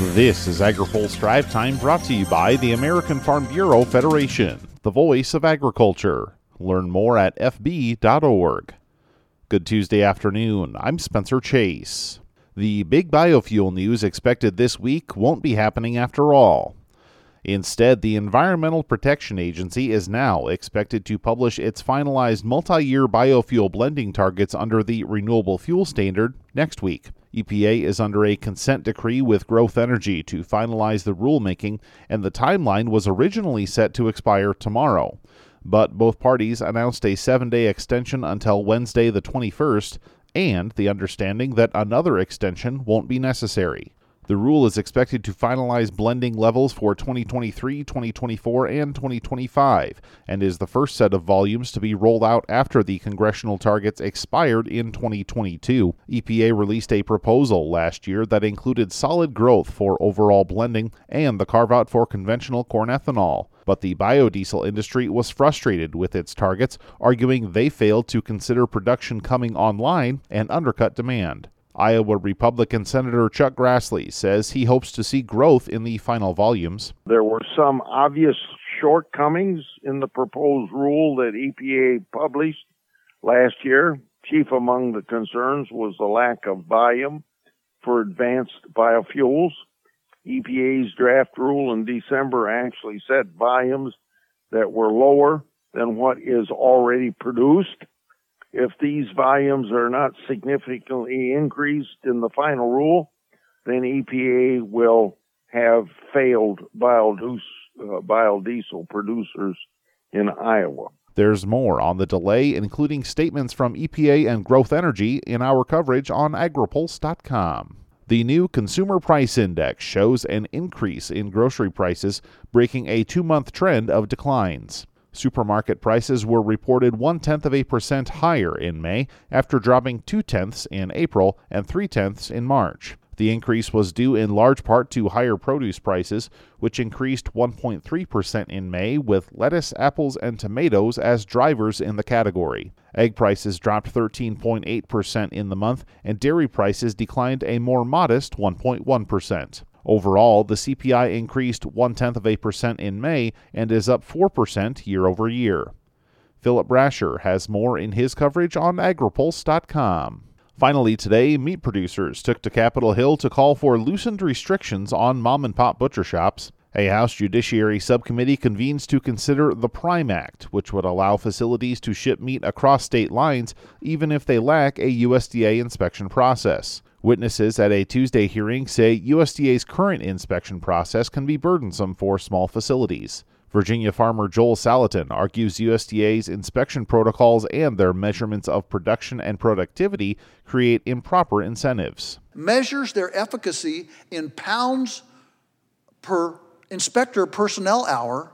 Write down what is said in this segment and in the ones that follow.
This is AgriPulse Drive Time brought to you by the American Farm Bureau Federation, the voice of agriculture. Learn more at fb.org. Good Tuesday afternoon. I'm Spencer Chase. The big biofuel news expected this week won't be happening after all. Instead, the Environmental Protection Agency is now expected to publish its finalized multi year biofuel blending targets under the Renewable Fuel Standard next week. EPA is under a consent decree with Growth Energy to finalize the rulemaking, and the timeline was originally set to expire tomorrow. But both parties announced a seven day extension until Wednesday, the 21st, and the understanding that another extension won't be necessary. The rule is expected to finalize blending levels for 2023, 2024, and 2025, and is the first set of volumes to be rolled out after the congressional targets expired in 2022. EPA released a proposal last year that included solid growth for overall blending and the carve out for conventional corn ethanol. But the biodiesel industry was frustrated with its targets, arguing they failed to consider production coming online and undercut demand. Iowa Republican Senator Chuck Grassley says he hopes to see growth in the final volumes. There were some obvious shortcomings in the proposed rule that EPA published last year. Chief among the concerns was the lack of volume for advanced biofuels. EPA's draft rule in December actually set volumes that were lower than what is already produced. If these volumes are not significantly increased in the final rule, then EPA will have failed biodiesel, uh, producers in Iowa. There's more on the delay, including statements from EPA and Growth Energy, in our coverage on agripulse.com. The new Consumer Price Index shows an increase in grocery prices, breaking a two month trend of declines. Supermarket prices were reported one tenth of a percent higher in May after dropping two tenths in April and three tenths in March. The increase was due in large part to higher produce prices, which increased 1.3% in May, with lettuce, apples, and tomatoes as drivers in the category. Egg prices dropped 13.8% in the month, and dairy prices declined a more modest 1.1%. Overall, the CPI increased one tenth of a percent in May and is up 4% year over year. Philip Brasher has more in his coverage on agripulse.com. Finally, today, meat producers took to Capitol Hill to call for loosened restrictions on mom and pop butcher shops. A House Judiciary subcommittee convenes to consider the Prime Act, which would allow facilities to ship meat across state lines even if they lack a USDA inspection process. Witnesses at a Tuesday hearing say USDA's current inspection process can be burdensome for small facilities. Virginia farmer Joel Salatin argues USDA's inspection protocols and their measurements of production and productivity create improper incentives. Measures their efficacy in pounds per inspector personnel hour.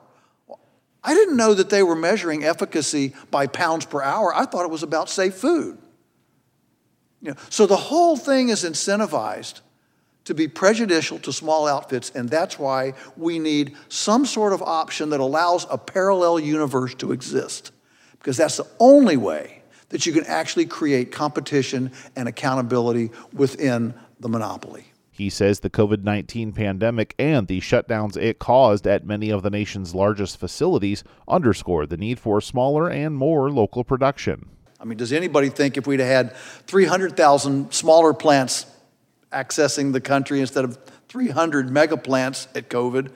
I didn't know that they were measuring efficacy by pounds per hour. I thought it was about safe food. You know, so the whole thing is incentivized to be prejudicial to small outfits, and that's why we need some sort of option that allows a parallel universe to exist. Because that's the only way that you can actually create competition and accountability within the monopoly. He says the COVID 19 pandemic and the shutdowns it caused at many of the nation's largest facilities underscore the need for smaller and more local production. I mean, does anybody think if we'd had 300,000 smaller plants accessing the country instead of 300 mega plants at COVID,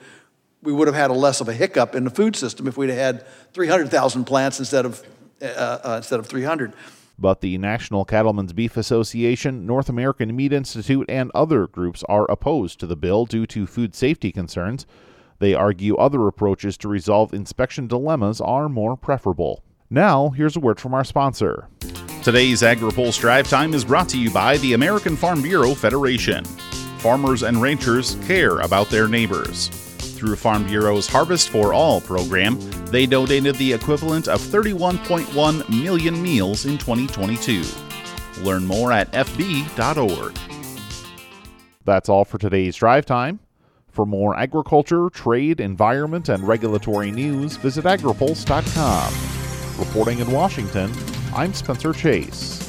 we would have had a less of a hiccup in the food system if we'd had 300,000 plants instead of, uh, uh, instead of 300. But the National Cattlemen's Beef Association, North American Meat Institute, and other groups are opposed to the bill due to food safety concerns. They argue other approaches to resolve inspection dilemmas are more preferable. Now, here's a word from our sponsor. Today's AgriPulse Drive Time is brought to you by the American Farm Bureau Federation. Farmers and ranchers care about their neighbors. Through Farm Bureau's Harvest for All program, they donated the equivalent of 31.1 million meals in 2022. Learn more at fb.org. That's all for today's drive time. For more agriculture, trade, environment, and regulatory news, visit agripulse.com. Reporting in Washington, I'm Spencer Chase.